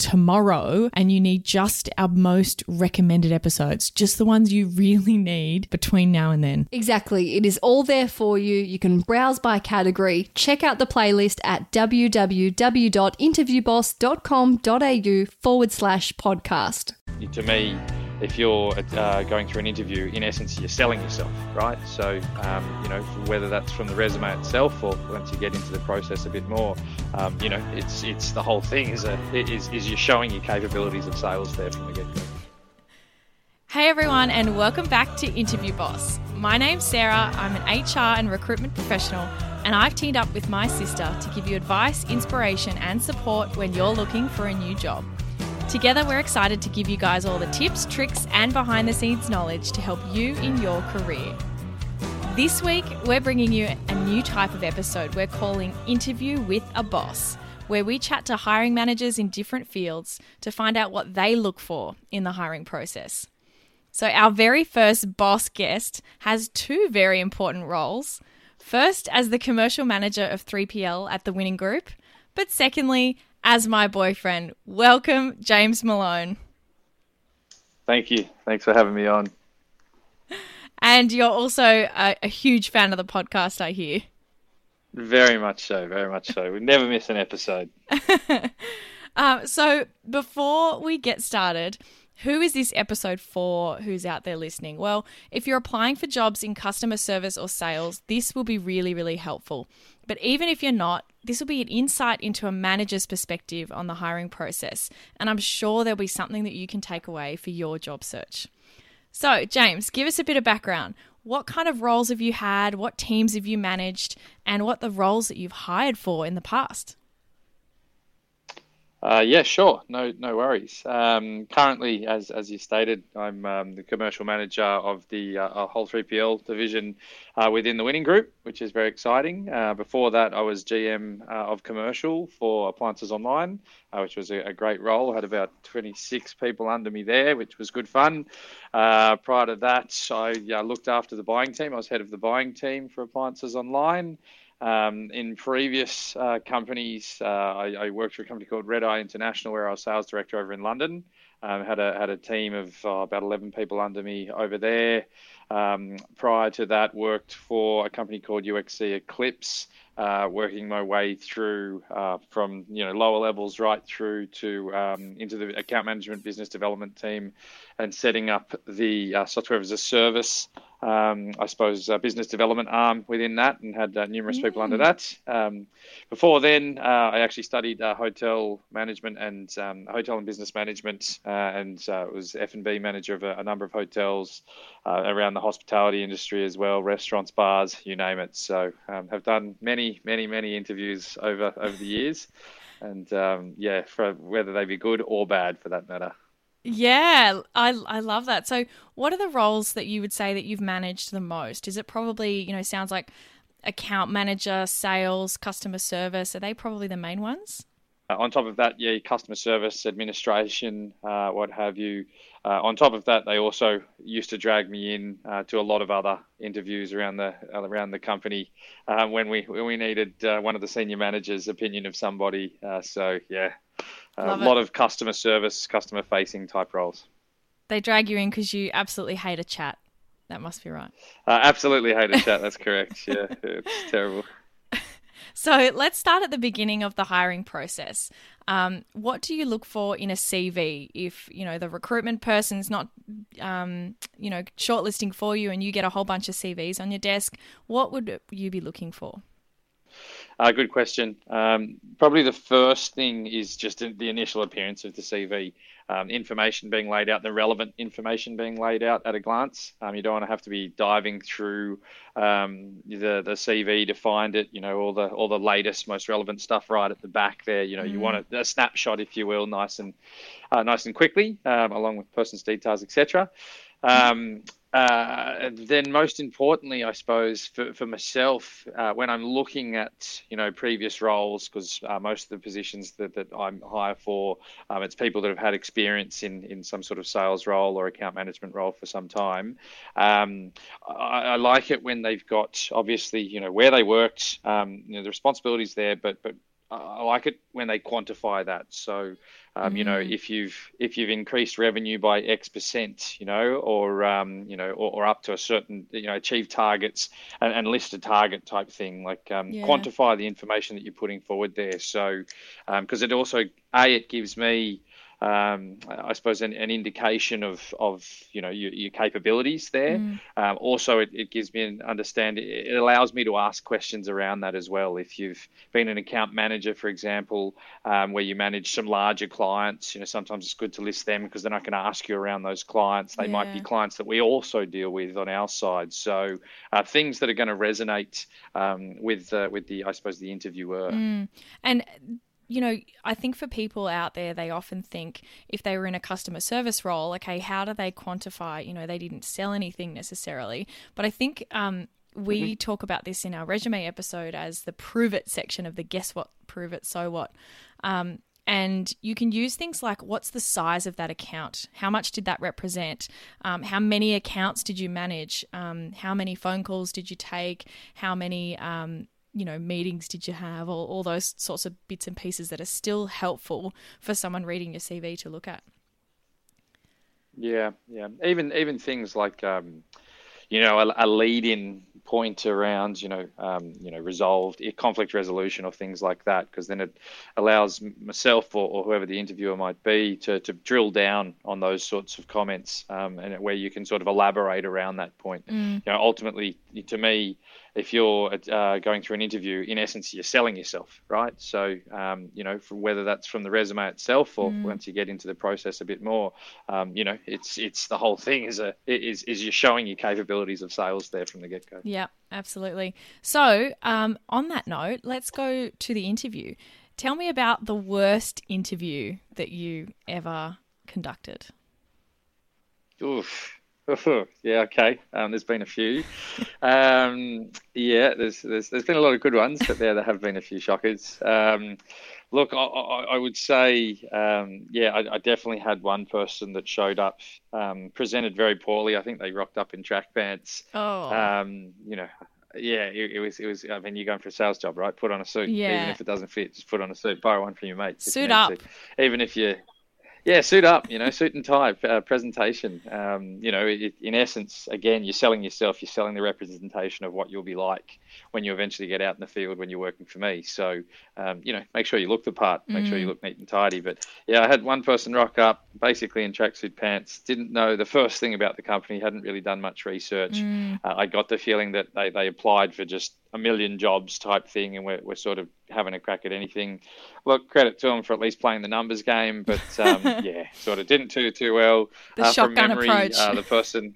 tomorrow and you need just our most recommended episodes, just the ones you really need between now and then. Exactly. It is all there for you. You can browse by category. Check out the playlist at www.interviewboss.com.au forward slash podcast. To me, if you're uh, going through an interview, in essence, you're selling yourself, right? So, um, you know, whether that's from the resume itself or once you get into the process a bit more, um, you know, it's it's the whole thing is a, is is you're showing your capabilities of sales there from the get go. Hey everyone, and welcome back to Interview Boss. My name's Sarah. I'm an HR and recruitment professional, and I've teamed up with my sister to give you advice, inspiration, and support when you're looking for a new job. Together, we're excited to give you guys all the tips, tricks, and behind the scenes knowledge to help you in your career. This week, we're bringing you a new type of episode we're calling Interview with a Boss, where we chat to hiring managers in different fields to find out what they look for in the hiring process. So, our very first boss guest has two very important roles. First, as the commercial manager of 3PL at the Winning Group, but secondly, as my boyfriend. Welcome, James Malone. Thank you. Thanks for having me on. And you're also a, a huge fan of the podcast, I hear. Very much so. Very much so. We never miss an episode. um, so, before we get started, who is this episode for? Who's out there listening? Well, if you're applying for jobs in customer service or sales, this will be really, really helpful. But even if you're not, this will be an insight into a manager's perspective on the hiring process. And I'm sure there'll be something that you can take away for your job search. So, James, give us a bit of background. What kind of roles have you had? What teams have you managed? And what the roles that you've hired for in the past? Uh, yeah, sure. No, no worries. Um, currently, as as you stated, I'm um, the commercial manager of the uh, whole 3PL division uh, within the Winning Group, which is very exciting. Uh, before that, I was GM uh, of commercial for Appliances Online, uh, which was a, a, great role. I had about 26 people under me there, which was good fun. prior to that, I looked after the buying team. I was head of the buying team for Appliances Online. Um, in previous uh, companies, uh, I, I, worked for a company called Red Eye International, where I was sales director over in London. Um, had a had a team of uh, about 11 people under me over there. Um, prior to that, worked for a company called UXC Eclipse, uh, working my way through uh, from you know lower levels right through to um, into the account management business development team, and setting up the uh, software as a service um, I suppose, uh, business development arm within that and had uh, numerous mm. people under that. Um, before then, uh, I actually studied uh, hotel management and um, hotel and business management uh, and uh, was F&B manager of a, a number of hotels around the hospitality industry as well, restaurants, bars, you name it. So um, have done many, many, many interviews over, over the years. And um, yeah, for whether they be good or bad for that matter. Yeah, I I love that. So, what are the roles that you would say that you've managed the most? Is it probably, you know, sounds like account manager, sales, customer service, are they probably the main ones? Uh, on top of that, yeah, customer service, administration, uh, what have you. Uh, on top of that, they also used to drag me in uh, to a lot of other interviews around the around the company uh, when we when we needed uh, one of the senior managers' opinion of somebody. so yeah, a lot of customer service, customer facing type roles. They drag you in because you absolutely hate a chat. That must be right. Uh, absolutely hate a chat. That's correct. Yeah, it's terrible. So let's start at the beginning of the hiring process. Um, what do you look for in a CV if you know the recruitment person's not, um, you know, shortlisting for you, and you get a whole bunch of CVs on your desk? What would you be looking for? Uh, good question. Um, probably the first thing is just the initial appearance of the CV. Um, information being laid out, the relevant information being laid out at a glance. Um, you don't want to have to be diving through um, the the CV to find it. You know all the all the latest, most relevant stuff right at the back there. You know mm. you want a, a, snapshot, if you will, nice and uh, nice and quickly, um, along with person's details, etc. Um, uh, then most importantly, I suppose for, for myself, uh, when I'm looking at you know previous roles, because uh, most of the positions that, that I'm hire for, um, it's people that have had experience in, in some sort of sales role or account management role for some time. Um, I, I, like it when they've got obviously you know where they worked, um, you know the responsibilities there, but but I like it when they quantify that. So, um, mm. you know, mm. if you've if you've increased revenue by X percent, you know, or um, you know, or, or, up to a certain, you know, achieve targets and, and list a target type thing, like um, yeah. quantify the information that you're putting forward there. So, because um, it also a it gives me um, I suppose, an, an, indication of, of you know your, your capabilities there. Mm. Um, also, it, it, gives me an understanding. It allows me to ask questions around that as well. If you've been an account manager, for example, um, where you manage some larger clients, you know sometimes it's good to list them because then I can ask you around those clients. They yeah. might be clients that we also deal with on our side. So uh, things that are going to resonate um, with uh, with the I suppose the interviewer. Mm. And you know, I think for people out there, they often think if they were in a customer service role, okay, how do they quantify? You know, they didn't sell anything necessarily. But I think um, we mm-hmm. talk about this in our resume episode as the prove it section of the guess what, prove it, so what. Um, and you can use things like what's the size of that account? How much did that represent? Um, how many accounts did you manage? Um, how many phone calls did you take? How many um, you know meetings did you have all, all those sorts of bits and pieces that are still helpful for someone reading your cv to look at. Yeah yeah. Even even things like um, you know a, a lead in point around you know um, you know resolved conflict resolution or things like that because then it allows myself or, or, whoever the interviewer might be to, to drill down on those sorts of comments um, and where you can sort of elaborate around that point. Mm. you know ultimately to me if you're uh, going through an interview, in essence, you're selling yourself, right? So, um, you know, whether that's from the resume itself or mm. once you get into the process a bit more, um, you know, it's it's the whole thing is a is is you're showing your capabilities of sales there from the get go. Yeah, absolutely. So, um, on that note, let's go to the interview. Tell me about the worst interview that you ever conducted. Oof. yeah, okay. Um, there's been a few. Um, yeah, there's, there's there's been a lot of good ones, but there there have been a few shockers. Um, look, I, I, I, would say, um, yeah, I, I, definitely had one person that showed up, um, presented very poorly. I think they rocked up in track pants. Oh. Um, you know, yeah, it, it, was. It was. I mean, you're going for a sales job, right? Put on a suit. Yeah. Even if it doesn't fit, just put on a suit. Borrow one from your mates. Suit up. To. Even if you, yeah, suit up, you know, suit and tie uh, presentation. Um, you know, it, in essence, again, you're selling yourself. You're selling the representation of what you'll be like when you eventually get out in the field when you're working for me. So, um, you know, make sure you look the part, make mm. sure you mm. look neat and tidy. But yeah, I had one person rock up basically in tracksuit pants, didn't know the first thing about the company, hadn't really done much research. Mm. Uh, I got the feeling that they, they applied for just a million jobs type thing, and we're, we're sort of having a crack at anything. Look, credit to them for at least playing the numbers game, but um, yeah, sort of didn't do too well. The uh, shotgun memory, approach. Uh, the person.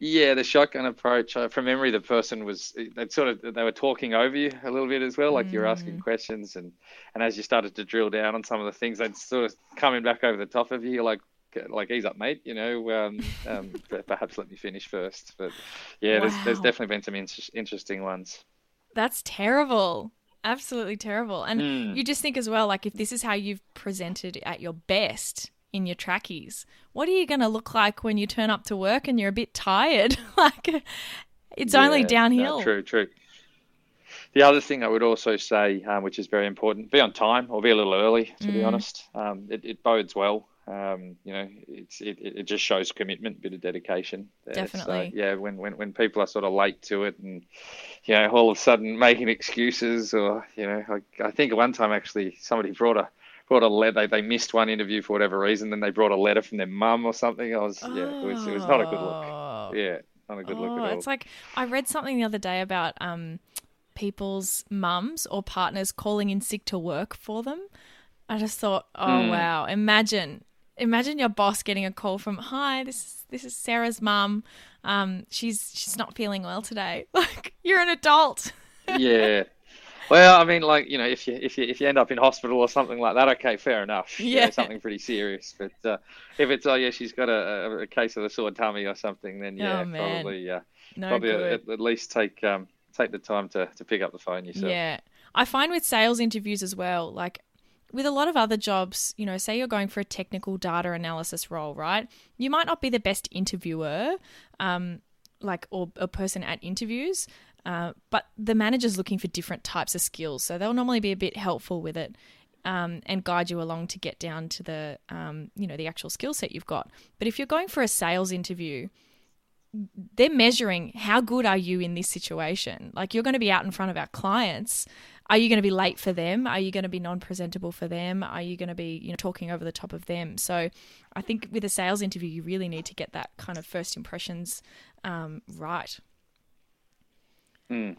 Yeah, the shotgun approach. Uh, from memory, the person was they sort of they were talking over you a little bit as well, like mm. you were asking questions, and and as you started to drill down on some of the things, they'd sort of coming back over the top of you. You're like, like ease up, mate. You know, um, um, perhaps let me finish first. But yeah, wow. there's there's definitely been some in- interesting ones. That's terrible. Absolutely terrible. And mm. you just think as well, like if this is how you've presented at your best in your trackies, what are you going to look like when you turn up to work and you're a bit tired? like it's yeah, only downhill. No, true, true. The other thing I would also say, um, which is very important, be on time or be a little early. To mm. be honest, um, it, it, bodes well. Um, you know, it's it, it just shows commitment, bit of dedication. There. Definitely. So, yeah, when, when when people are sort of late to it, and you know, all of a sudden making excuses, or you know, I, I think one time actually somebody brought a brought a letter. They, they missed one interview for whatever reason. Then they brought a letter from their mum or something. I was, oh. yeah, it was, it was not a good look. Yeah, not a good oh, look at all. It's like I read something the other day about um, people's mums or partners calling in sick to work for them. I just thought, oh Mm. wow, imagine imagine your boss getting a call from, "Hi, this is this is Sarah's mum. Um, she's she's not feeling well today." Like you're an adult. yeah. Well, I mean, like you know, if you if you if you end up in hospital or something like that, okay, fair enough. Know, Yeah. something pretty serious. But uh, if it's oh yeah, she's got a, a, a case of the sore tummy or something, then yeah, Oh, probably uh, No probably at, at least take um take the time to, to pick up the phone yourself. Yeah. I find with sales interviews as well, like with a lot of other jobs, you know, say you're going for a technical data analysis role, right? You might not be the best interviewer, um, like, or a person at interviews, uh, but the manager's looking for different types of skills. So they'll normally be a bit helpful with it. Um, and guide you along to get down to the, um, you know, the actual skill set you've got. But if you're going for a sales interview, they're measuring how good are you in this situation. Like you're going to be out in front of our clients. Are you going to be late for them? Are you going to be non-presentable for them? Are you going to be, you know, talking over the top of them? So, I think with a sales interview, you really need to get that kind of first impressions um, right. Mm.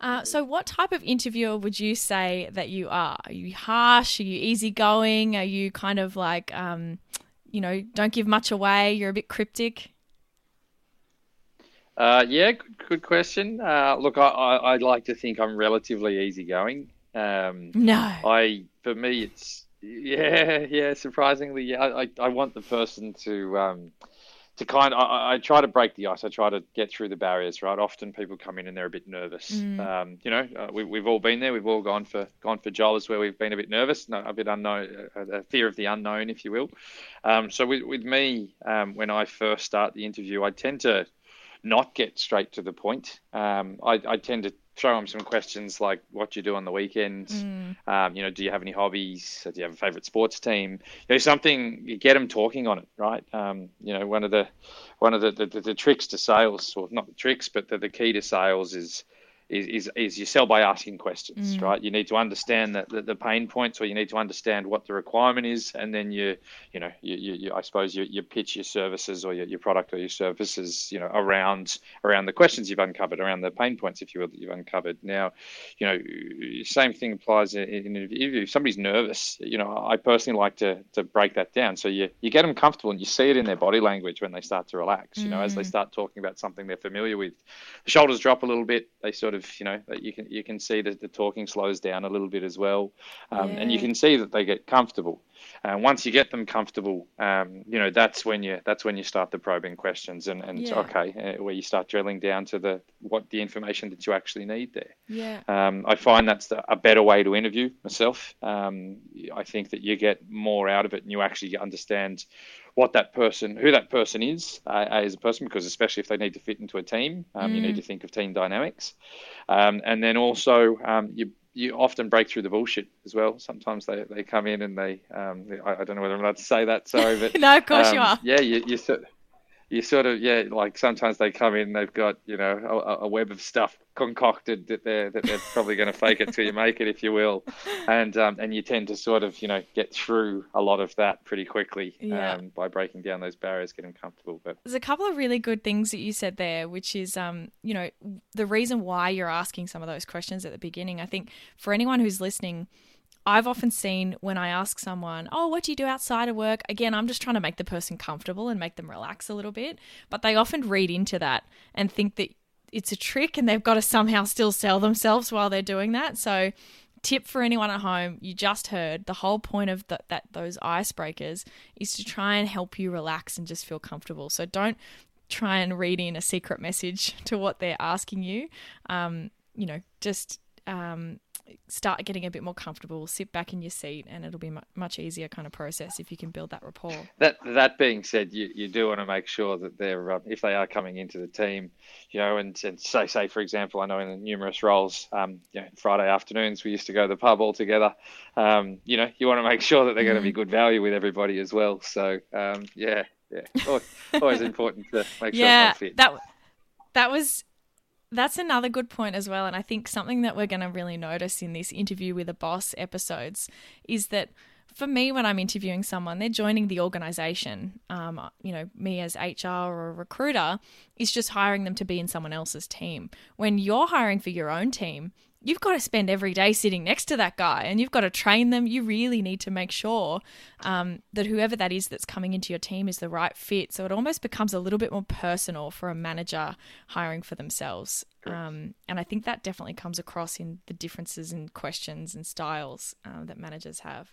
Uh, so, what type of interviewer would you say that you are? Are you harsh? Are you easygoing? Are you kind of like, um, you know, don't give much away? You're a bit cryptic. Uh, yeah, good, good question. Uh, look, I, I I'd like to think I'm relatively easygoing. Um, No. I for me it's yeah yeah surprisingly yeah I, I, I want the person to um to kind of, I, I try to break the ice I try to get through the barriers right often people come in and they're a bit nervous um you know uh, we, we've all been there we've all gone for gone for jobs where we've been a bit nervous no, a bit unknown a, a fear of the unknown if you will um so with, with me um when I first start the interview I tend to not get straight to the point. Um, I, I tend to throw them some questions like, "What do you do on the weekends? Um, you know, do you have any hobbies? Do you have a favorite sports team? You know, something you get them talking on it, right? Um, you know, one of the one of the, the, the tricks to sales, or not the tricks, but the, the key to sales is. Is, is, is you sell by asking questions, mm. right? You need to understand the, the, the pain points, or you need to understand what the requirement is, and then you, you know, you, you, you I suppose you, you pitch your services or your, your product or your services, you know, around around the questions you've uncovered, around the pain points, if you will, that you've uncovered. Now, you know, same thing applies in, in an interview. If somebody's nervous, you know, I personally like to to break that down. So you you get them comfortable, and you see it in their body language when they start to relax. You know, as they mm. start talking about something they're familiar with, the shoulders drop a little bit. They sort of, you know, that you can you can see that the talking slows down a little bit as well, um, and you can see that they get comfortable. And once you get them comfortable, um, you know that's when you that's when you start the probing questions and, and Yeah. okay, uh, where you start drilling down to the what the information that you actually need there. Yeah. Um, I find that's the, a better way to interview myself. Um, I think that you get more out of it and you actually understand what that person, who that person is uh, as a person, because especially if they need to fit into a team, um, you need to think of team dynamics. Um, and then also, um, you you often break through the bullshit as well. Sometimes they, they come in and they, um, I, I don't know whether I'm allowed to say that, sorry, but No, of course you um, are. Yeah, you, you you sort of yeah, like sometimes they come in, they've got you know a, a web of stuff concocted that they're that they're probably going to fake it till you make it, if you will, and um, and you tend to sort of you know get through a lot of that pretty quickly Yeah. um, by breaking down those barriers, getting comfortable. But There's a couple of really good things that you said there, which is, um, you know, the reason why you're asking some of those questions at the beginning. I think for anyone who's listening, I've often seen when I ask someone, Oh, what do you do outside of work? Again, I'm just trying to make the person comfortable and make them relax a little bit. But they often read into that and think that it's a trick and they've got to somehow still sell themselves while they're doing that. So, tip for anyone at home you just heard the whole point of the, that those icebreakers is to try and help you relax and just feel comfortable so don't try and read in a secret message to what they're asking you um, you know just um, start getting a bit more comfortable sit back in your seat and it'll be mu- much easier kind of process if you can build that rapport that that being said, you, you do want to make sure that they're um, if they are coming into the team, you know, and, and say say for example, I know in the numerous roles, um, you know, Friday afternoons we used to go to the pub all together. Um, you know, you want to make sure that they're going to be good value with everybody as well. So um, yeah, yeah, always, always important to make sure yeah that that was that's another good point as well and i think something that we're going to really notice in this interview with a boss episodes is that for me, when I'm interviewing someone, they're joining the organization. Um, you know, me as HR or a recruiter is just hiring them to be in someone else's team. When you're hiring for your own team, you've got to spend every day sitting next to that guy and you've got to train them. You really need to make sure um, that whoever that is that's coming into your team is the right fit. So it almost becomes a little bit more personal for a manager hiring for themselves. Um, and I think that definitely comes across in the differences in questions and styles uh, that managers have.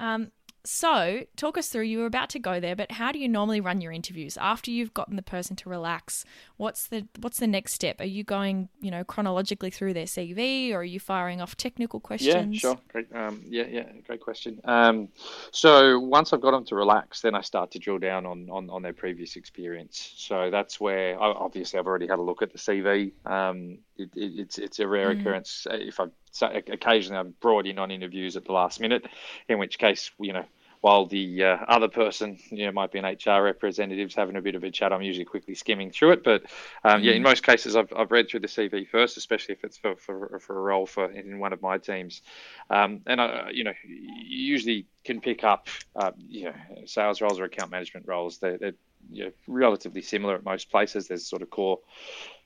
Um, so, talk us through. You were about to go there, but how do you normally run your interviews after you've gotten the person to relax? What's the what's the next step? Are you going, you know, chronologically through their CV, or are you firing off technical questions? Yeah, sure. Great. Um, yeah, yeah, great question. Um, so once I've got them to relax, then I start to drill down on on, on their previous experience. So that's where obviously I've already had a look at the CV. Um, it, it, it's it's a rare mm. occurrence if I so occasionally I'm brought in on interviews at the last minute, in which case, you know, while the uh, other person, you know, might be an HR representative having a bit of a chat, I'm usually quickly skimming through it. But um, yeah, in mm. most cases, I've, I've read through the CV first, especially if it's for, for, for a role for in one of my teams. Um, and I, you know, you usually can pick up, uh, you know, sales roles or account management roles. They're, they're you know, relatively similar at most places. There's sort of core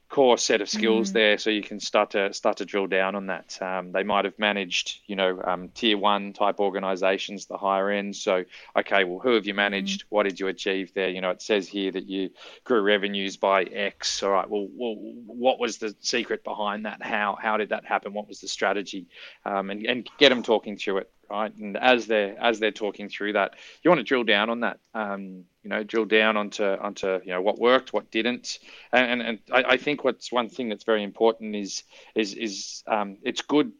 core set of skills mm. there, so you can start to start to drill down on that. Um, they might have managed, you know, um, tier one type organisations, the higher end. So, okay, well, who have you managed? Mm. What did you achieve there? You know, it says here that you grew revenues by X. All right, well, well what was the secret behind that? How how did that happen? What was the strategy? Um, and and get them talking through it right? And as they're as they're talking through that, you want to drill down on that. Um, you know, drill down onto onto you know what worked, what didn't, and and, and I, I, think what's one thing that's very important is is is um, it's good.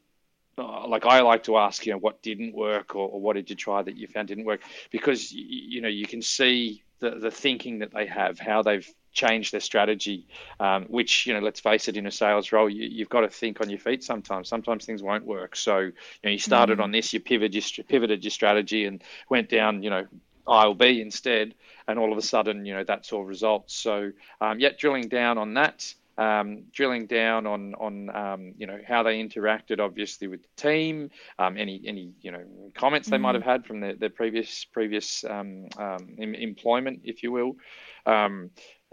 Uh, like I like to ask, you know, what didn't work, or, or, what did you try that you found didn't work, because you, you know you can see the the thinking that they have, how they've change their strategy, um, which, you know, let's face it, in a sales role, you, have got to think on your feet sometimes. Sometimes things won't work. So, you know, you started mm. on this, you pivoted your, pivoted your strategy and went down, you know, aisle B instead, and all of a sudden, you know, that's all results. So, um, yet drilling down on that, um, drilling down on on um, you know how they interacted, obviously with the team, um, any any you know comments mm-hmm. they might mm. have had from their, their previous previous um, um, employment, if you will.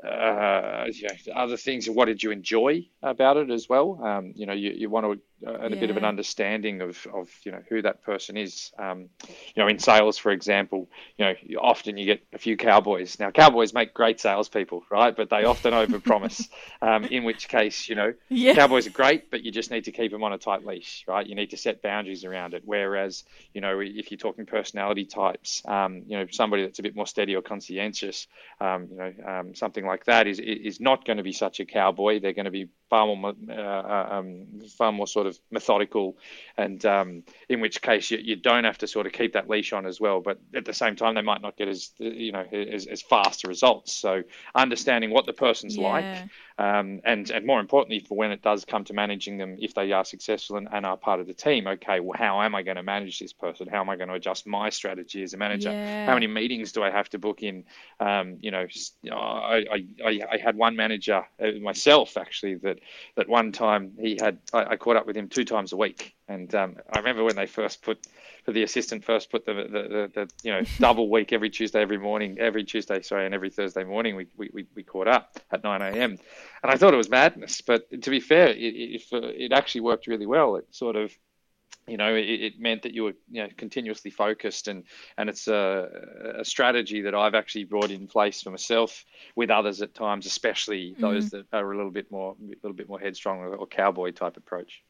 Uh, you know, other things. What did you enjoy about it as well? Um, you know, you, you want to and yeah. a bit of an understanding of, of you know who that person is. Um, you know, in sales, for example, you know, often you get a few cowboys. Now, cowboys make great salespeople, right? But they often overpromise. um, in which case, you know, yeah. cowboys are great, but you just need to keep them on a tight leash, right? You need to set boundaries around it. Whereas, you know, if you're talking personality types, um, you know, somebody that's a bit more steady or conscientious, um, you know, um, something like that is is not going to be such a cowboy. They're going to be far more uh, uh, um, far more sort of methodical, and um, in which case you, you don't have to sort of keep that leash on as well. But at the same time, they might not get as you know as, as fast results. So understanding what the person's yeah. like um, and, and more importantly, for when it does come to managing them, if they are successful and, and are part of the team, okay, well, how am I going to manage this person? How am I going to adjust my strategy as a manager? Yeah. How many meetings do I have to book in? Um, you know, I, I, I had one manager uh, myself actually that that one time he had I, I caught up with him two times a week, and um, I remember when they first put for the assistant first put the, the, the, the, you know double week every Tuesday, every morning, every Tuesday, sorry, and every Thursday morning we, we, we caught up at 9 a.m. And I thought it was madness, but to be fair, it, it, it actually worked really well. It sort of you know, it, it, meant that you were you know continuously focused, and and it's a, a, strategy that I've actually brought in place for myself with others at times, especially mm-hmm. those that are a little bit more a little bit more headstrong or, or cowboy type approach.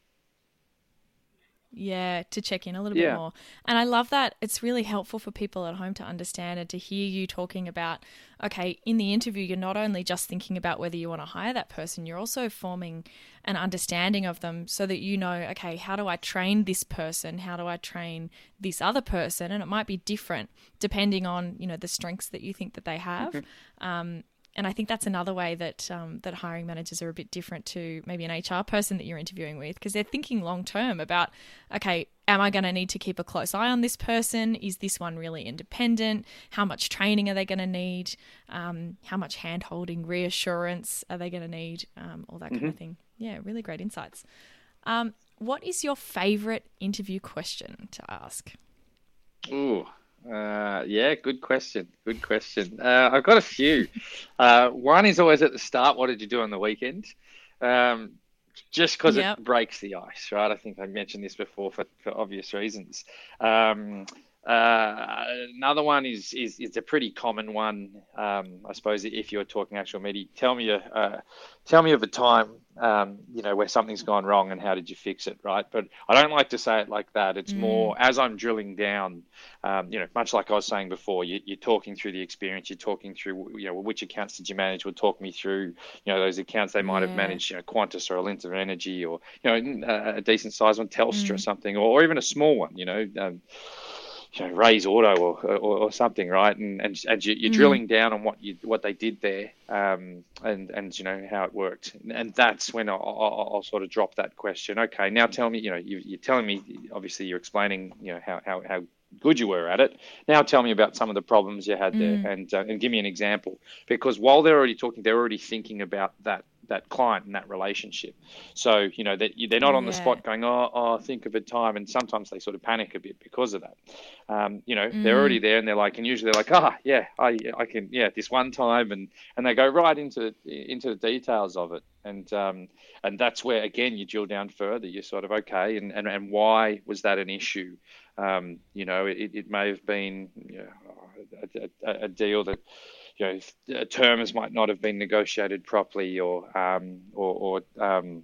Yeah, to check in a little yeah. bit more. And I love that it's really helpful for people at home to understand and to hear you talking about okay, in the interview, you're not only just thinking about whether you want to hire that person, you're also forming an understanding of them so that you know, okay, how do I train this person? How do I train this other person? And it might be different depending on, you know, the strengths that you think that they have. Mm-hmm. Um, and I think that's another way that um, that hiring managers are a bit different to maybe an HR person that you're interviewing with because they're thinking long term about okay, am I going to need to keep a close eye on this person? Is this one really independent? How much training are they going to need? Um, how much hand holding, reassurance are they going to need? Um, all that mm-hmm. kind of mm-hmm. thing. Yeah, really great insights. Um, what is your favorite interview question to ask? Ooh, uh, yeah, good question. Good question. Uh, I've got a few. Uh, one is always at the start. What did you do on the weekend? Um, just because Yep. it breaks the ice, right? I think I mentioned this before for, for obvious reasons. Um, uh, another one is, is is a pretty common one, um, I suppose. If you're talking actual media, tell me a uh, tell me of a time, um, you know, where something's gone wrong and how did you fix it, right? But I don't like to say it like that. It's more as I'm drilling down, um, you know, much like I was saying before. You, you're talking through the experience. You're talking through, you know, which accounts did you manage? Would talk me through, you know, those accounts they might have managed, you know, Qantas or Alinta Energy or you know a a decent size one, Telstra or something, or, or even a small one, you know. You know, Ray's Auto or, or, or something, right? And and, and you, you're drilling down on what you what they did there, um, and and you know how it worked, and that's when I'll, I'll, I'll sort of drop that question. Okay, now tell me, you know, you, you're telling me, obviously, you're explaining, you know, how how how good you were at it. Now tell me about some of the problems you had there, and uh, and give me an example. Because while they're already talking, they're already thinking about that that client and that relationship. So you know that they're not on the spot going, oh, oh, think of a time, and sometimes they sort of panic a bit because of that. Um, you know, they're already there, and they're like, and usually they're like, ah, yeah, I, I can, yeah, this one time, and and they go right into into the details of it, and um, and that's where again you drill down further. You're sort of okay, and and, and why was that an issue? Um, you know, it, it may have been you know, a, a, a deal that you know terms might not have been negotiated properly, or um, or, or um,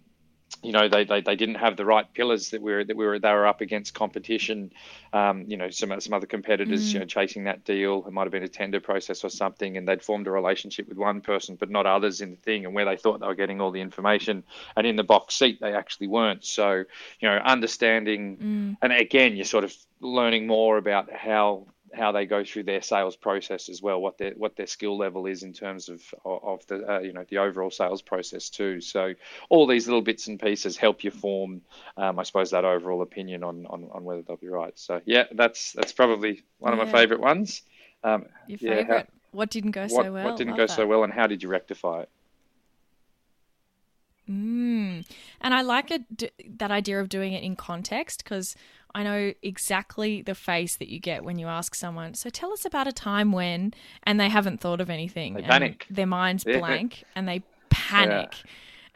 you know they, they, they didn't have the right pillars that we were that we were they were up against competition. Um, you know some some other competitors you know chasing that deal. It might have been a tender process or something, and they'd formed a relationship with one person but not others in the thing, and where they thought they were getting all the information, and in the box seat they actually weren't. So you know understanding, and again you're sort of learning more about how how they go through their sales process as well, what their what their skill level is in terms of of the uh, you know the overall sales process too. So all these little bits and pieces help you form, um, I suppose, that overall opinion on, on on whether they'll be right. So yeah, that's that's probably one of my favourite ones. Um, Your yeah, how- favorite? what didn't go what, so well? what didn't Love go that. so well, and how did you rectify it? Mm. And I like it, that idea of doing it in context because I know exactly the face that you get when you ask someone, so tell us about a time when, and they haven't thought of anything. They panic. Their mind's Yeah. blank and they panic.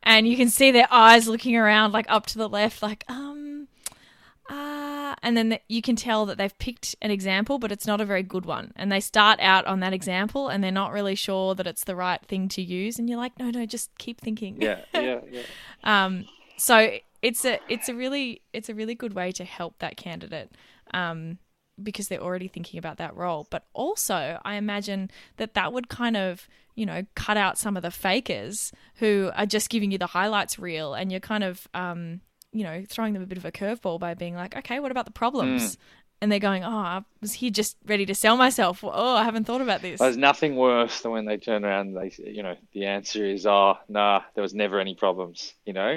And you can see their eyes looking around, like up to the left, like, um, uh, and then th- you can tell that they've picked an example, but it's not a very good one. And they start out on that example and they're not really sure that it's the right thing to use. And you're like, no, no, just keep thinking. Yeah, yeah, yeah. Um, so it's a it's a really it's a really good way to help that candidate um, because they're already thinking about that role. But also, I imagine that that would kind of you know cut out some of the fakers who are just giving you the highlights reel, and you're kind of um, you know throwing them a bit of a curveball by being like, okay, what about the problems? And they're going, oh, I was here just ready to sell myself. Oh, I haven't thought about this. There's nothing worse than when they turn around and they, you know, the answer is, oh, nah, there was never any problems, you know,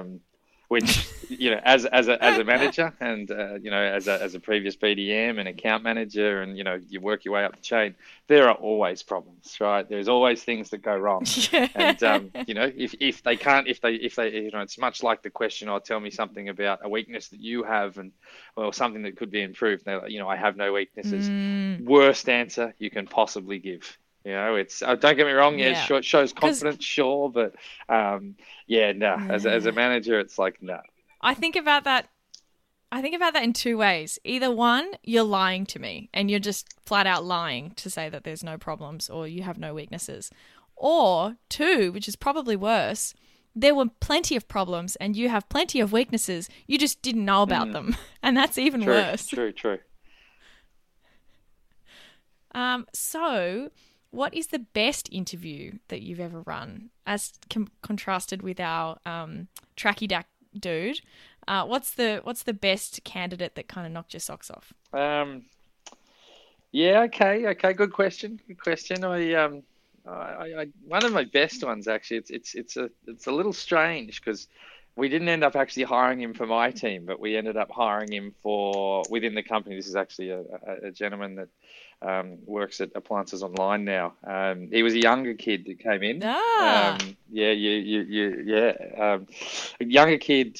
um, which, you know, as, as a, as a manager and, uh, you know, as a, as a previous BDM and account manager and, you know, you work your way up the chain, there are always problems, right? There's always things that go wrong. and, um, you know, if, if they can't, if they, if they, you know, it's much like the question, oh, tell me something about a weakness that you have and, or something that could be improved. They're like, you know, I have no weaknesses. Mm. Worst answer you can possibly give. You know, it's uh, don't get me wrong. Yeah, Yeah. it shows confidence, sure, but um, yeah, no. As a, as a manager, it's like no. I think about that. I think about that in two ways. Either one, you're lying to me and you're just flat out lying to say that there's no problems or you have no weaknesses. Or two, which is probably worse, there were plenty of problems and you have plenty of weaknesses. You just didn't know about them. And that's even True, worse. true, true. Um, so, what is the best interview that you've ever run, as com- contrasted with our um, tracky dack dude? Uh, what's the what's the best candidate that kind of knocked your socks off? Um, yeah, okay, okay. Good question. Good question. I um, I, I, I one of my best ones actually. It's it's it's a it's a little strange because we didn't end up actually hiring him for my team, but we ended up hiring him for within the company. This is actually a, a, a gentleman that um, works at Appliances Online now. Um, he was a younger kid that came in. Ah. Um, yeah, you, you, you, yeah. Um, younger kid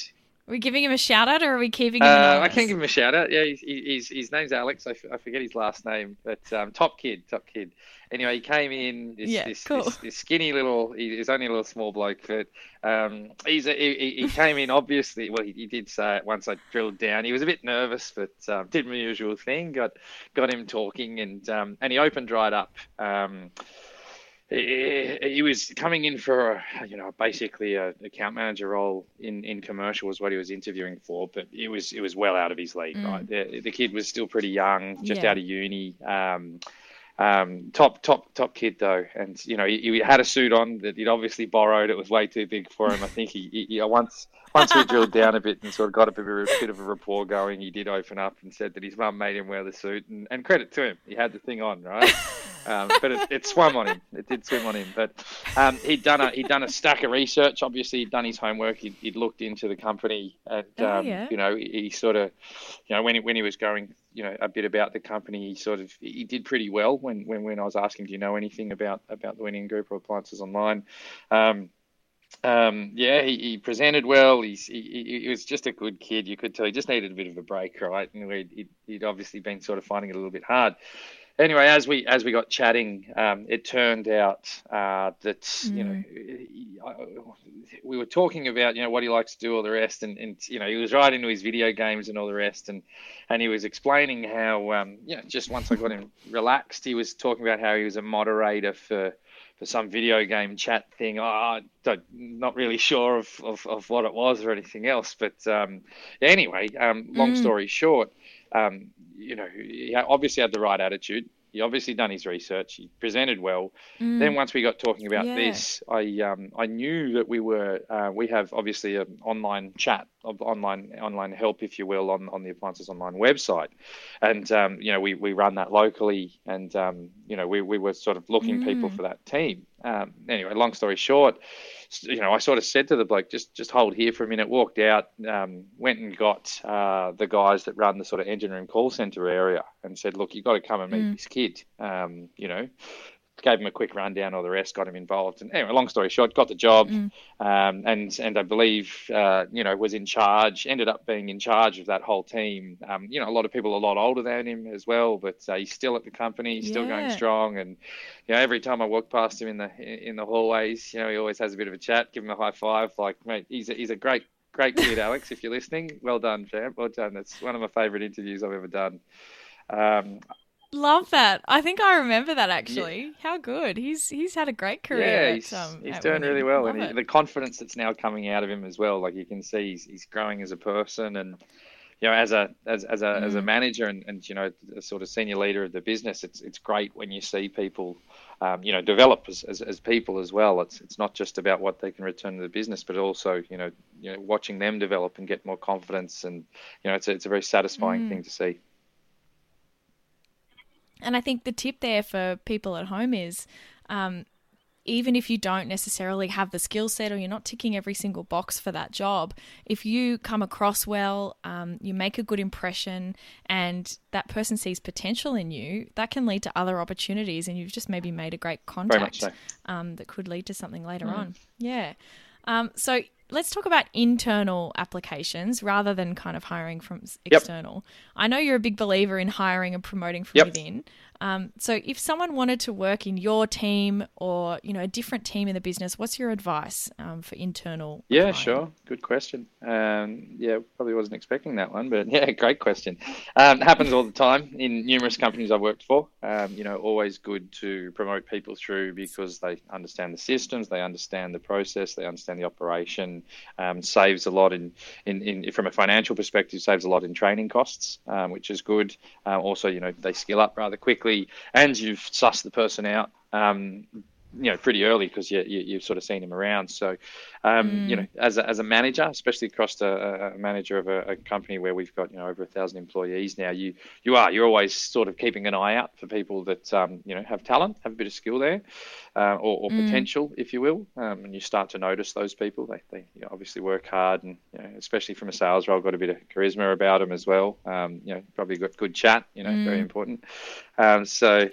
Are we giving him a shout out, or are we keeping him? Uh, I can't give him a shout out. Yeah, he's, he's, his name's Alex. I, f- I forget his last name, but um, top kid, top kid. Anyway, he came in. This, Yeah, this, cool. this, this skinny little. he- He's only a little small bloke, but um, he's a, he, he- came in. Obviously, well, he, he did say it once I drilled down. He was a bit nervous, but um, did my usual thing. Got got him talking, and um, and he opened right up. He, he was coming in for you know basically a account manager role in, in commercial was what he was interviewing for, but it was it was well out of his league. Right, the, the kid was still pretty young, just Yeah. out of uni. Um, um, top top top kid though, and you know he, he had a suit on that he'd obviously borrowed. It was way too big for him. I think he, he, he once once we drilled down a bit and sort of got a bit, of a bit of a rapport going, he did open up and said that his mum made him wear the suit, and, and credit to him, he had the thing on, right? Um, but it, it swam on him. It did swim on him. But um, he'd done a he'd done a stack of research. Obviously, he'd done his homework. He'd, he'd looked into the company, and Oh, um, yeah. you know, he, he sort of, you know, when he, when he was going, you know, a bit about the company, he sort of he did pretty well. When when, when I was asking, do you know anything about about the Winning Group or Appliances Online? Um, um, yeah, he, he presented well. He's, he, he was just a good kid. You could tell he just needed a bit of a break, right? And he'd, he'd obviously been sort of finding it a little bit hard. Anyway, as we as we got chatting, um, it turned out uh, that you know I- we were talking about you know what he likes to do, all the rest, and, and you know he was right into his video games and all the rest, and and he was explaining how um, you know just once I got him relaxed, he was talking about how he was a moderator for for some video game chat thing. I don't, not really sure of, of, of what it was or anything else. But um, anyway, um, long story short, um, you know, he obviously had the right attitude. He obviously done his research. He presented well. Then once we got talking about Yeah. this, I um, I knew that we were uh, we have obviously an online chat of online online help, if you will, on, on the appliances online website, and um, you know we, we run that locally, and um, you know we, we were sort of looking people for that team. Um, anyway, long story short, you know I sort of said to the bloke, just just hold here for a minute. Walked out, um, went and got uh, the guys that run the sort of engine room call center area, and said, look, you have got to come and meet this kid. Um, you know, gave him a quick rundown of the rest, got him involved, and anyway, long story short, got the job, um, and and I believe uh, you know was in charge, ended up being in charge of that whole team. Um, you know, a lot of people a lot older than him as well, but uh, he's still at the company, he's still going strong, and you know, every time I walk past him in the in the hallways, you know, he always has a bit of a chat, give him a high five, like mate, he's a, he's a great. Great kid, Alex. If you're listening, well done, champ. Well done. That's one of my favourite interviews I've ever done. Um, Love that. I think I remember that actually. How good. He's he's had a great career. Yeah, at, he's, um, he's at doing really well, Love and he, the confidence that's now coming out of him as well. Like you can see, he's, he's growing as a person, and you know, as a as, as a as a Mm. manager and, and you know, a sort of senior leader of the business. It's it's great when you see people, um, you know, develop as, as, as people as well. It's it's not just about what they can return to the business, but also you know, you know, watching them develop and get more confidence, and you know, it's a, it's a very satisfying Mm. thing to see. And I think the tip there for people at home is um, even if you don't necessarily have the skill set or you're not ticking every single box for that job, if you come across well, um, you make a good impression, and that person sees potential in you, that can lead to other opportunities. And you've just maybe made a great contact so. um, that could lead to something later Mm. on. Yeah. Um, so let's talk about internal applications rather than kind of hiring from s- Yep. external. I know you're a big believer in hiring and promoting from Yep. within. Um, so if someone wanted to work in your team or you know a different team in the business, what's your advice um, for internal? Yeah, applying? sure. Good question. Um, yeah, probably wasn't expecting that one, but yeah, great question. Um, happens all the time in numerous companies I've worked for. Um, you know, always good to promote people through because they understand the systems, they understand the process, they understand the operation. Um, saves a lot in, in, in from a financial perspective, saves a lot in training costs, um, which is good. Um, also, you know, they skill up rather quickly, and you've sussed the person out. Um, you know, pretty early because you, you, you've sort of seen him around. So, um, you know, as a, as a manager, especially across the a manager of a, a company where we've got you know over a thousand employees now, you you are you're always sort of keeping an eye out for people that um, you know have talent, have a bit of skill there, uh, or, or potential, if you will, um, and you start to notice those people. They they you know, obviously work hard, and you know, especially from a sales role, got a bit of charisma about them as well. Um, you know, probably got good chat. You know, very important. Um, so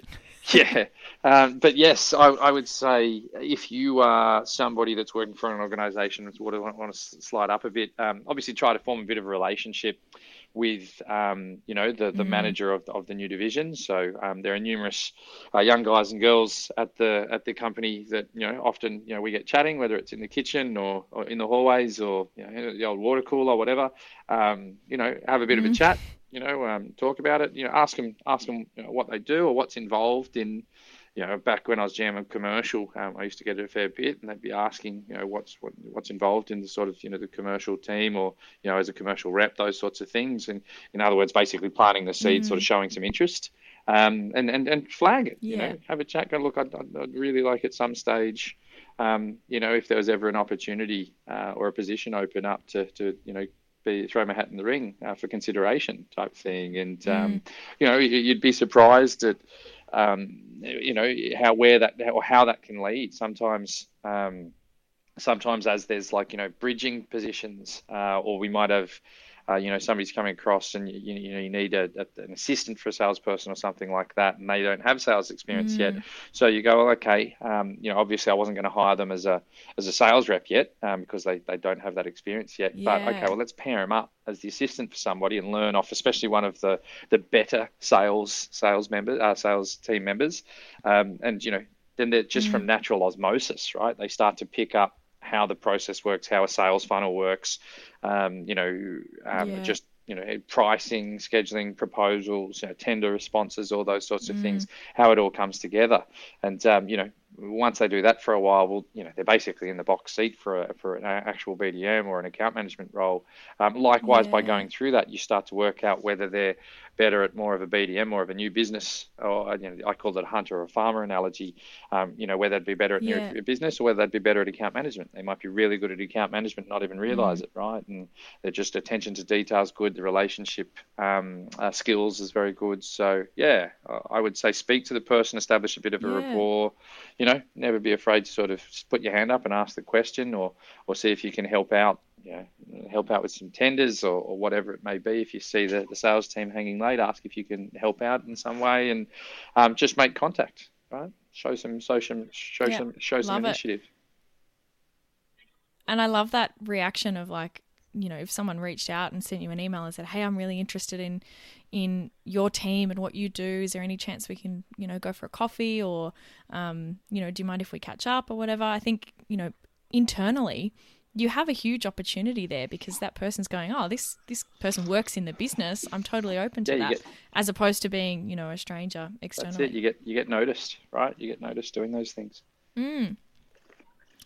yeah, um, but yes, I, I, would say if you are somebody that's working for an organisation that would want, want to slide up a bit, um, obviously try to form a bit of a relationship with um, you know the, the mm. manager of, of the new division. So um, there are numerous uh, young guys and girls at the at the company that you know often you know we get chatting, whether it's in the kitchen or, or in the hallways or you know, the old water cooler or whatever. Um, you know, have a bit mm. of a mm. chat. You know, um, talk about it. You know, ask them ask them you know, what they do or what's involved in you know, back when I was GM commercial, um, I used to get it a fair bit, and they'd be asking, you know, what's what, what's involved in the sort of, you know, the commercial team, or you know, as a commercial rep, those sorts of things. And in other words, basically planting the seed, mm. sort of mm. showing some interest, um, and and and flag it. Yeah. You know, have a chat. Go look. I'd, I'd really like at some stage, um, you know, if there was ever an opportunity uh, or a position open up to to you know be throw my hat in the ring uh, for consideration type thing. And um, mm. you know, you'd be surprised at um, you know how where that or how that can lead. Sometimes, um, sometimes as there's like you know bridging positions, uh, or we might have uh, you know somebody's coming across and you, you know you need a, a, an assistant for a salesperson or something like that, and they don't have sales experience mm. yet. So you go, well, okay, um, you know, obviously I wasn't going to hire them as a as a sales rep yet um, because they, they don't have that experience yet. Yeah. But okay, well, let's pair them up as the assistant for somebody and learn off, especially one of the the better sales sales members, uh, sales team members, um, and you know. Then they're just mm. from natural osmosis, right? They start to pick up how the process works, how a sales funnel works, um, you know, um, yeah. just you know, pricing, scheduling, proposals, you know, tender responses, all those sorts of mm. things, how it all comes together. And um, you know, once they do that for a while, well, you know, they're basically in the box seat for a, for an actual BDM or an account management role. Um, likewise, yeah. by going through that, you start to work out whether they're better at more of a BDM, or of a new business, or you know, I call it a hunter or a farmer analogy. Um, you know, whether they'd be better at yeah. new business or whether they'd be better at account management. They might be really good at account management, not even realize mm. it, right? And they're just attention to details good. The relationship um, uh, skills is very good. So yeah, I would say speak to the person, establish a bit of a yeah. rapport. You know, never be afraid to sort of put your hand up and ask the question, or or see if you can help out you know, help out with some tenders or, or, whatever it may be. If you see the, the sales team hanging late, ask if you can help out in some way and um, just make contact, right? Show some social, show yeah, some, show some initiative. It. And I love that reaction of like, you know, if someone reached out and sent you an email and said, "Hey, I'm really interested in in your team and what you do. Is there any chance we can, you know, go for a coffee or, um, you know, do you mind if we catch up or whatever?" I think, you know, internally, you have a huge opportunity there because that person's going, oh, this this person works in the business. I'm totally open to yeah, that, get, as opposed to being, you know, a stranger externally. That's it. You get you get noticed, right? You get noticed doing those things. Mm.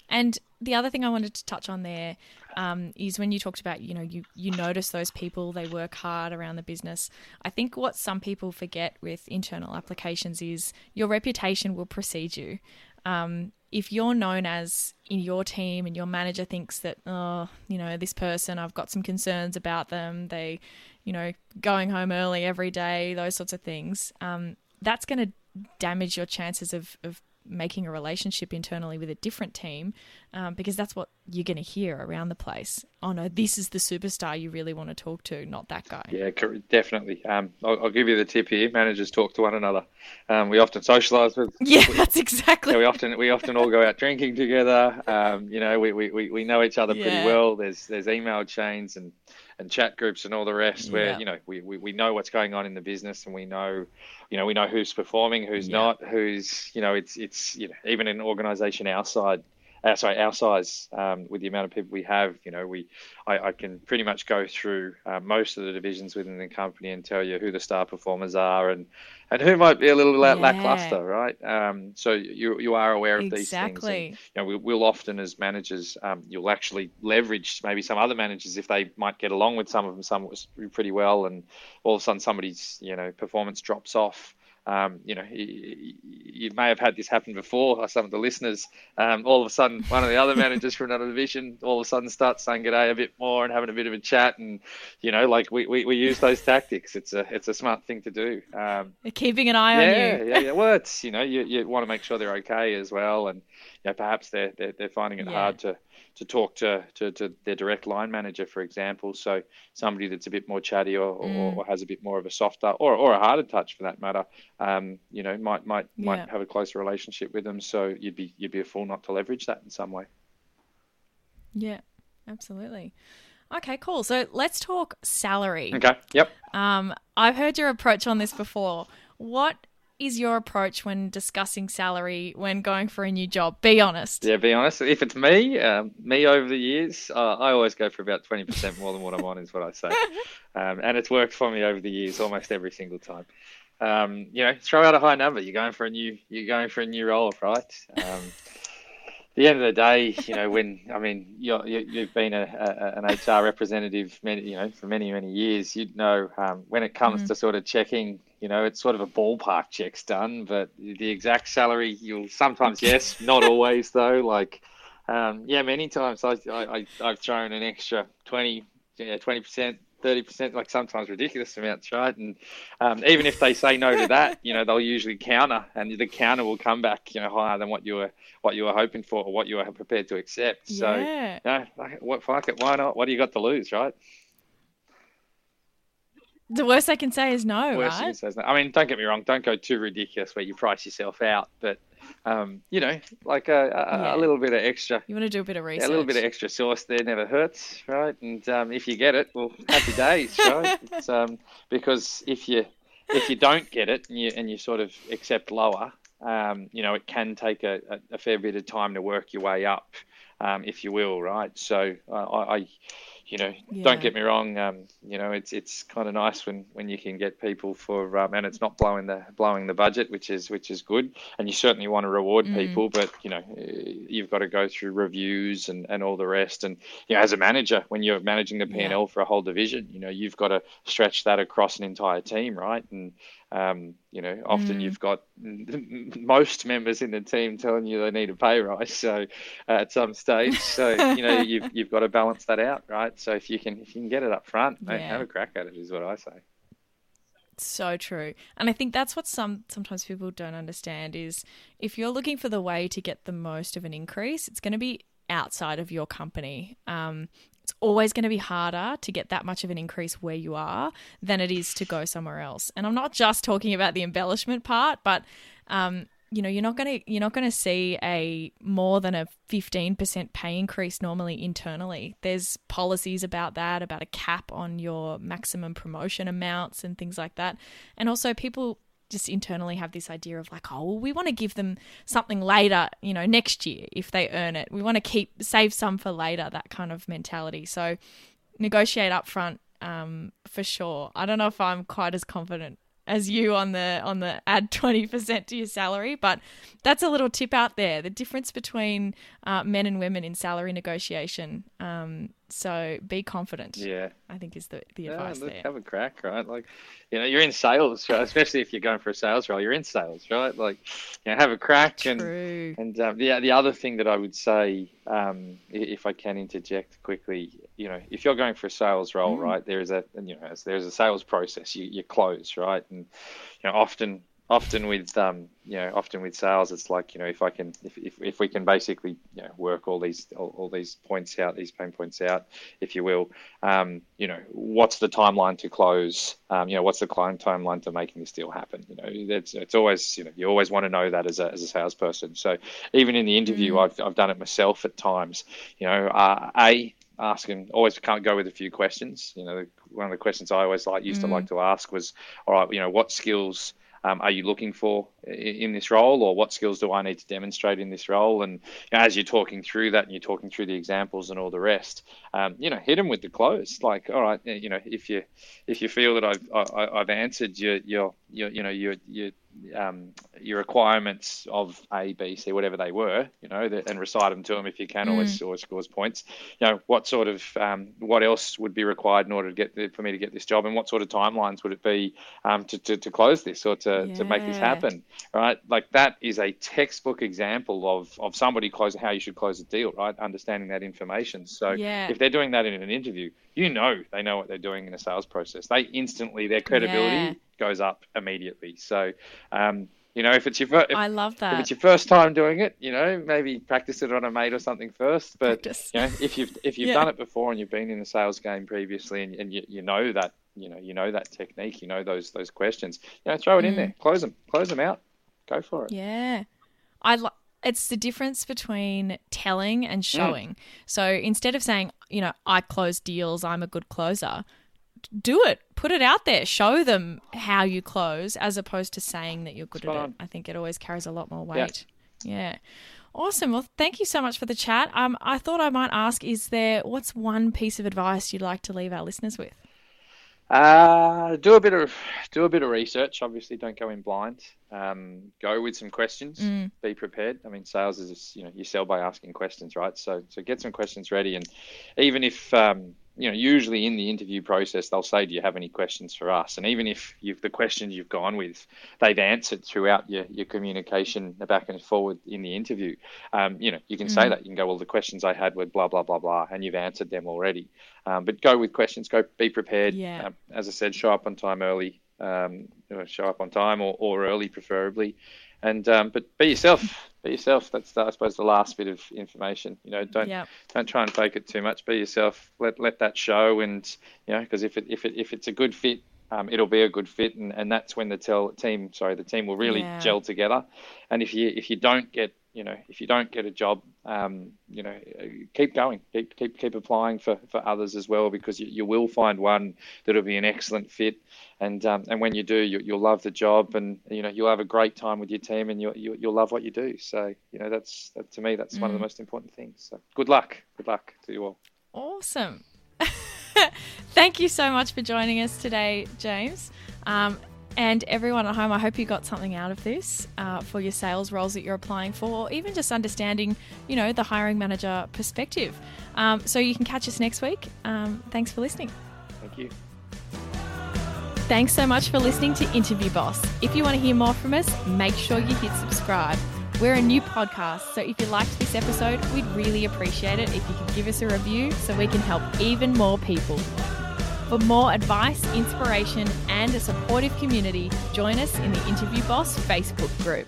And the other thing I wanted to touch on there um, is when you talked about, you know, you you notice those people, they work hard around the business. I think what some people forget with internal applications is your reputation will precede you. Um, if you're known as in your team and your manager thinks that oh you know this person i've got some concerns about them they you know going home early every day those sorts of things um, that's going to damage your chances of, of making a relationship internally with a different team um, because that's what you're going to hear around the place. Oh no, this is the superstar you really want to talk to, not that guy. Yeah, definitely. Um, I'll, I'll, give you the tip here. Managers talk to one another. Um, we often socialise with. Yeah, that's exactly. Yeah, we often we often all go out drinking together. Um, you know, we, we, we know each other yeah. pretty well. There's there's email chains and and chat groups and all the rest where yeah. you know we, we, we know what's going on in the business and we know you know we know who's performing who's yeah. not who's you know it's it's you know even an organization outside uh, sorry, our size um, with the amount of people we have, you know, we I, I can pretty much go through uh, most of the divisions within the company and tell you who the star performers are and and who might be a little yeah. lackluster, right? Um, so you you are aware of exactly. these things. And, you know, we, will often as managers, um, you'll actually leverage maybe some other managers if they might get along with some of them, some pretty well, and all of a sudden somebody's you know performance drops off. Um, you know, you, you, may have had this happen before. Some of the listeners, um, all of a sudden, one of the other managers from another division, all of a sudden starts saying good day a bit more and having a bit of a chat, and you know, like we, we, we use those tactics. It's a it's a smart thing to do. Um, Keeping an eye yeah, on you. yeah, yeah. Well, it's you know, you, you want to make sure they're okay as well, and know, perhaps they're, they're, they're finding it Yeah. hard to, to talk to, to, to their direct line manager, for example. So somebody that's a bit more chatty or, or, Mm. or has a bit more of a softer or, or a harder touch for that matter, um, you know, might might Yeah. might have a closer relationship with them. So you'd be you'd be a fool not to leverage that in some way. Yeah, absolutely. Okay, cool. So let's talk salary. Okay. Yep. Um, I've heard your approach on this before. What is your approach when discussing salary when going for a new job? Be honest. Yeah, be honest. If it's me, um, me over the years, uh, I always go for about twenty percent more than what I'm on, is what I say, um, and it's worked for me over the years, almost every single time. Um, you know, throw out a high number. You're going for a new, you're going for a new role, right? Um, the end of the day, you know, when I mean, you're, you, you've been a, a, an HR representative, many, you know, for many many years. You'd know um, when it comes to sort of checking, you know, it's sort of a ballpark checks done, but the exact salary, you'll sometimes yes, not always though. Like, um, yeah, many times I, I, I've thrown an extra twenty, yeah, twenty percent. 30% like sometimes ridiculous amounts right and um, even if they say no to that you know they'll usually counter and the counter will come back you know higher than what you were what you were hoping for or what you were prepared to accept so Yeah. no, like, what fuck it, why not? What do you got to lose, right? The worst I can say is no, Worst thing right? says that. I mean, don't get me wrong, don't go too ridiculous where you price yourself out, but um, you know, like a, a, Yeah. a little bit of extra, You want to do a bit of yeah, research. a little bit of extra sauce there never hurts, right? And um, if you get it, well, happy days, right? It's, um, because if you if you don't get it and you and you sort of accept lower, um, you know, it can take a, a, a fair bit of time to work your way up, um, if you will, right? So uh, I, I you know, Yeah. don't get me wrong. Um, you know, it's it's kind of nice when, when you can get people for um, and it's not blowing the blowing the budget, which is which is good. And you certainly want to reward Mm. people, but you know, eh, you've got to go through reviews and, and all the rest. And you know, as a manager, when you're managing the P and L for a whole division, you know, you've got to stretch that across an entire team, right? And um, you know, often Mm. you've got most members in the team telling you they need a pay rise. So uh, at some stage, so you know, you've you've got to balance that out, right? So if you can if you can get it up front, Yeah. have a crack at it, is what I say. So true. And I think that's what some sometimes people don't understand is if you're looking for the way to get the most of an increase, it's going to be outside of your company. Um, it's always going to be harder to get that much of an increase where you are than it is to go somewhere else. And I'm not just talking about the embellishment part, but um, you know, you're not going to you're not going to see a more than a 15% pay increase normally internally. There's policies about that, about a cap on your maximum promotion amounts and things like that. And also people just internally have this idea of like, oh, well, we want to give them something later, you know, next year if they earn it. We want to keep save some for later, that kind of mentality. So negotiate up front um, for sure. I don't know if I'm quite as confident as you on the on the add 20% to your salary but that's a little tip out there the difference between uh, men and women in salary negotiation um, so be confident Yeah. i think is the, the Yeah, advice look, there have a crack, right? Like, you know, you're in sales, right? Especially if you're going for a sales role, you're in sales, right? Like, you know, have a crack and true And um, the the other thing that I would say, um, if I can interject quickly, you know, if you're going for a sales role, right, there is a you know there's a sales process. You you close, right, and you know often often with um, you know often with sales, it's like you know if I can if if, if we can basically you know work all these all, all these points out, these pain points out, if you will, um, you know, what's the timeline to close? Um, you know, what's the client timeline to making this deal happen? You know, it's it's always you know you always want to know that as a as a salesperson. So even in the interview, I've I've done it myself at times. You know, uh, a asking always can't go with a few questions. You know, one of the questions I always like used to like to ask was, all right, you know, what skills um, are you looking for i- in this role, or what skills do I need to demonstrate in this role? And you know, as you're talking through that, and you're talking through the examples and all the rest, um, you know, hit them with the close. Like, all right, you know, if you if you feel that I've I, I've answered your your your you know your your um, your requirements of A, B, C, whatever they were, you know, and recite them to them if you can, always always scores points. You know, what sort of um, what else would be required in order to get for me to get this job, and what sort of timelines would it be um, to, to to close this or to, to make this happen, right? Like that is a textbook example of of somebody closing how you should close a deal, right? Understanding that information. So Yeah. if they're doing that in an interview, you know they know what they're doing in a sales process. They instantly their credibility Yeah. goes up immediately. So, um, You know, if it's your first, I love that. If it's your first time doing it, you know, maybe practice it on a mate or something first. But Practice. you know, if you've if you've Yeah. done it before and you've been in a sales game previously and, and you, you know that you know you know that technique, you know those those questions, you know, throw it in there, close them, close them out, go for it. Mm. Yeah. I li- it's the difference between telling and showing. So instead of saying, you know, I close deals, I'm a good closer, do it. Put it out there. Show them how you close as opposed to saying that you're good Spot at on. it. I think it always carries a lot more Yeah. weight. Yeah. Awesome. Well, thank you so much for the chat. Um, I thought I might ask: Is there what's one piece of advice you'd like to leave our listeners with? Uh, do a bit of do a bit of research. Obviously, don't go in blind. Um, go with some questions. Be prepared. I mean, sales is you know you sell by asking questions, right? So so get some questions ready, and even if um, you know usually in the interview process they'll say, "Do you have any questions for us?" And even if you've the questions you've gone with, they've answered throughout your your communication back and forward in the interview. Um, you know you can say that you can go, "Well, the questions I had were blah blah blah blah," and you've answered them already. Um, but go with questions. Go be prepared. Yeah. Um, as I said, show up on time early. Um, show up on time or, or early, preferably. And um, but be yourself. Be yourself. That's the, I suppose the last bit of information. You know, don't Yeah. don't try and fake it too much. Be yourself. Let let that show. And you know, because if it if it if it's a good fit, um, it'll be a good fit, and, and that's when the tel- team sorry the team will really Yeah. gel together. And if you if you don't get you know if you don't get a job, um, you know, keep going, keep keep keep applying for, for others as well because you, you will find one that'll be an excellent fit, and um, and when you do, you, you'll love the job, and you know you'll have a great time with your team, and you, you you'll love what you do. So you know that's that, to me that's one of the most important things. So good luck, good luck to you all. Awesome. Thank you so much for joining us today, James. Um, and everyone at home, I hope you got something out of this uh, for your sales roles that you're applying for, or even just understanding, you know, the hiring manager perspective. Um, so you can catch us next week. Um, thanks for listening. Thank you. Thanks so much for listening to Interview Boss. If you want to hear more from us, make sure you hit subscribe. We're a new podcast, so if you liked this episode, we'd really appreciate it if you could give us a review so we can help even more people. For more advice, inspiration, and a supportive community, join us in the Interview Boss Facebook group.